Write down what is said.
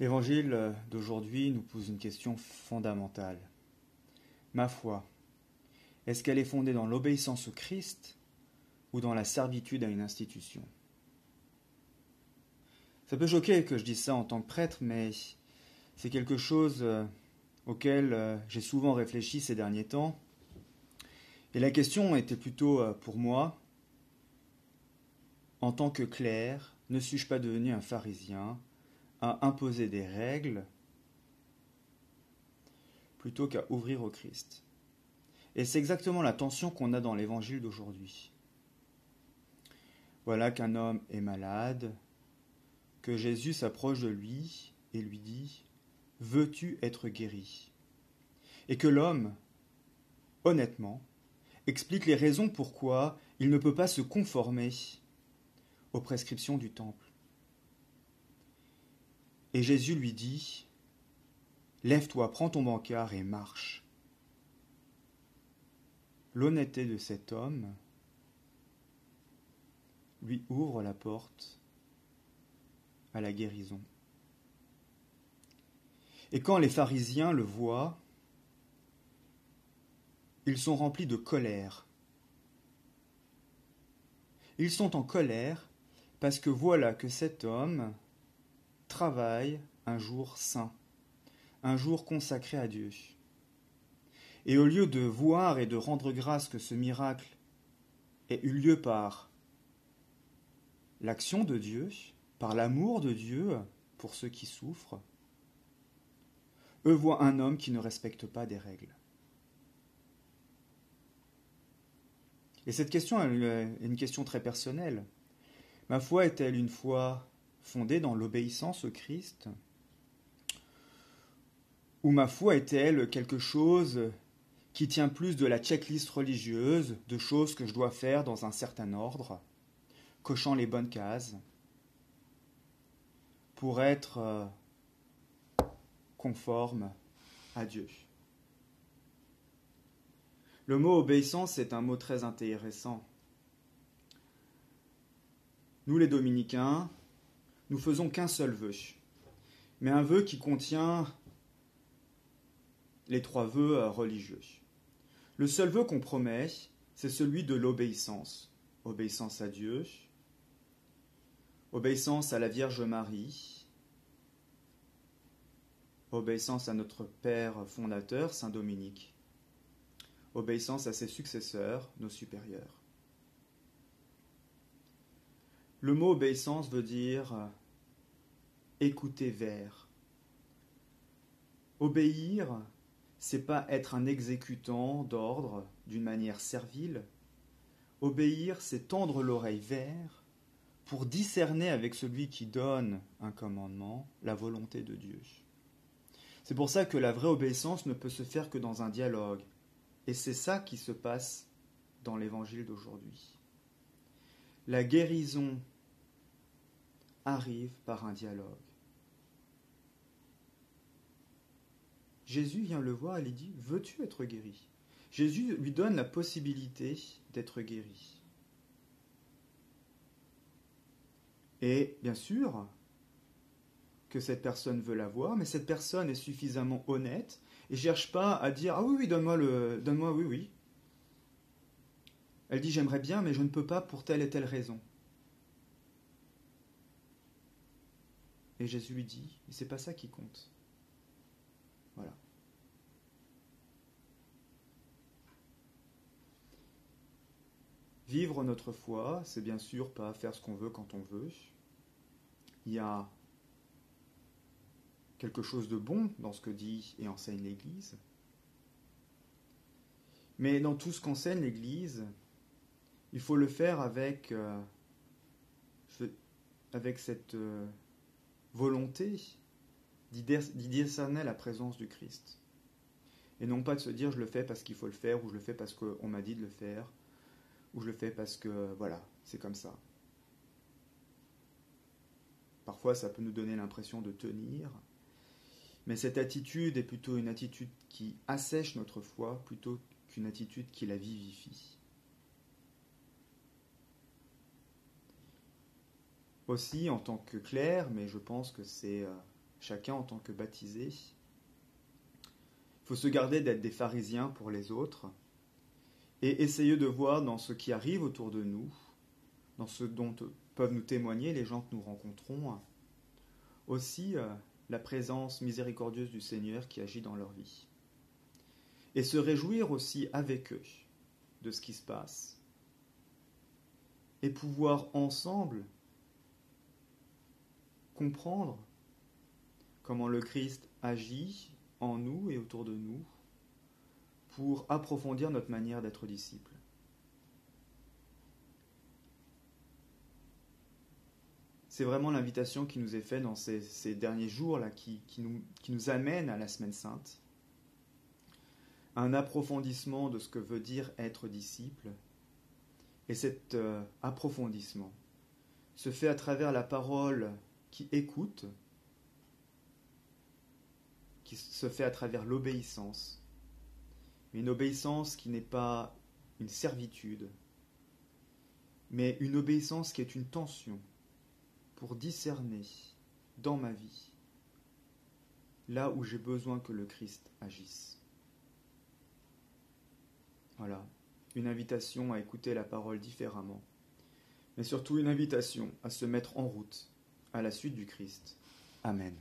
L'évangile d'aujourd'hui nous pose une question fondamentale. Ma foi, est-ce qu'elle est fondée dans l'obéissance au Christ ou dans la servitude à une institution? Ça peut choquer que je dise ça en tant que prêtre, mais c'est quelque chose euh, auquel euh, j'ai souvent réfléchi ces derniers temps. Et la question était plutôt euh, pour moi, en tant que clerc, ne suis-je pas devenu un pharisien à imposer des règles plutôt qu'à ouvrir au Christ Et c'est exactement la tension qu'on a dans l'évangile d'aujourd'hui. Voilà qu'un homme est malade, que Jésus s'approche de lui et lui dit Veux-tu être guéri? Et que l'homme, honnêtement, explique les raisons pourquoi il ne peut pas se conformer aux prescriptions du temple. Et Jésus lui dit Lève-toi, prends ton bancard et marche. L'honnêteté de cet homme lui ouvre la porte à la guérison. Et quand les pharisiens le voient, ils sont remplis de colère. Ils sont en colère parce que voilà que cet homme travaille un jour saint, un jour consacré à Dieu. Et au lieu de voir et de rendre grâce que ce miracle ait eu lieu par l'action de Dieu, par l'amour de Dieu pour ceux qui souffrent, eux voient un homme qui ne respecte pas des règles. Et cette question est une question très personnelle. Ma foi est-elle une foi fondée dans l'obéissance au Christ Ou ma foi est-elle quelque chose qui tient plus de la checklist religieuse, de choses que je dois faire dans un certain ordre, cochant les bonnes cases, pour être euh, conforme à Dieu. Le mot obéissance est un mot très intéressant. Nous les dominicains, nous faisons qu'un seul vœu, mais un vœu qui contient les trois vœux euh, religieux. Le seul vœu qu'on promet, c'est celui de l'obéissance. Obéissance à Dieu, obéissance à la Vierge Marie, obéissance à notre Père fondateur, Saint Dominique, obéissance à ses successeurs, nos supérieurs. Le mot obéissance veut dire euh, écouter vers. Obéir, c'est pas être un exécutant d'ordre d'une manière servile. Obéir, c'est tendre l'oreille vers pour discerner avec celui qui donne un commandement la volonté de Dieu. C'est pour ça que la vraie obéissance ne peut se faire que dans un dialogue. Et c'est ça qui se passe dans l'évangile d'aujourd'hui. La guérison arrive par un dialogue. Jésus vient le voir et lui dit Veux-tu être guéri? Jésus lui donne la possibilité d'être guéri. Et bien sûr, que cette personne veut l'avoir, mais cette personne est suffisamment honnête et cherche pas à dire ah oui oui donne-moi le donne-moi oui oui. Elle dit j'aimerais bien mais je ne peux pas pour telle et telle raison. Et Jésus lui dit c'est pas ça qui compte. Vivre notre foi, c'est bien sûr pas faire ce qu'on veut quand on veut. Il y a quelque chose de bon dans ce que dit et enseigne l'Église. Mais dans tout ce qu'enseigne l'Église, il faut le faire avec, euh, cette euh, volonté d'y discerner la présence du Christ. Et non pas de se dire je le fais parce qu'il faut le faire, ou je le fais parce qu'on m'a dit de le faire, ou je le fais parce que voilà, c'est comme ça. Parfois ça peut nous donner l'impression de tenir, mais cette attitude est plutôt une attitude qui assèche notre foi plutôt qu'une attitude qui la vivifie. Aussi, en tant que clerc, mais je pense que c'est euh, chacun en tant que baptisé. Il faut se garder d'être des pharisiens pour les autres et essayer de voir dans ce qui arrive autour de nous, dans ce dont peuvent nous témoigner les gens que nous rencontrons, aussi euh, la présence miséricordieuse du Seigneur qui agit dans leur vie. Et se réjouir aussi avec eux de ce qui se passe. Et pouvoir ensemble comprendre comment le Christ agit en nous et autour de nous pour approfondir notre manière d'être disciple. C'est vraiment l'invitation qui nous est faite dans ces, derniers jours-là, qui, nous, qui nous amène à la Semaine Sainte. Un approfondissement de ce que veut dire être disciple. Et cet euh, approfondissement se fait à travers la parole qui écoute, se fait à travers l'obéissance, mais une obéissance qui n'est pas une servitude, mais une obéissance qui est une tension pour discerner dans ma vie là où j'ai besoin que le Christ agisse. Voilà, une invitation à écouter la parole différemment, mais surtout une invitation à se mettre en route à la suite du Christ. Amen.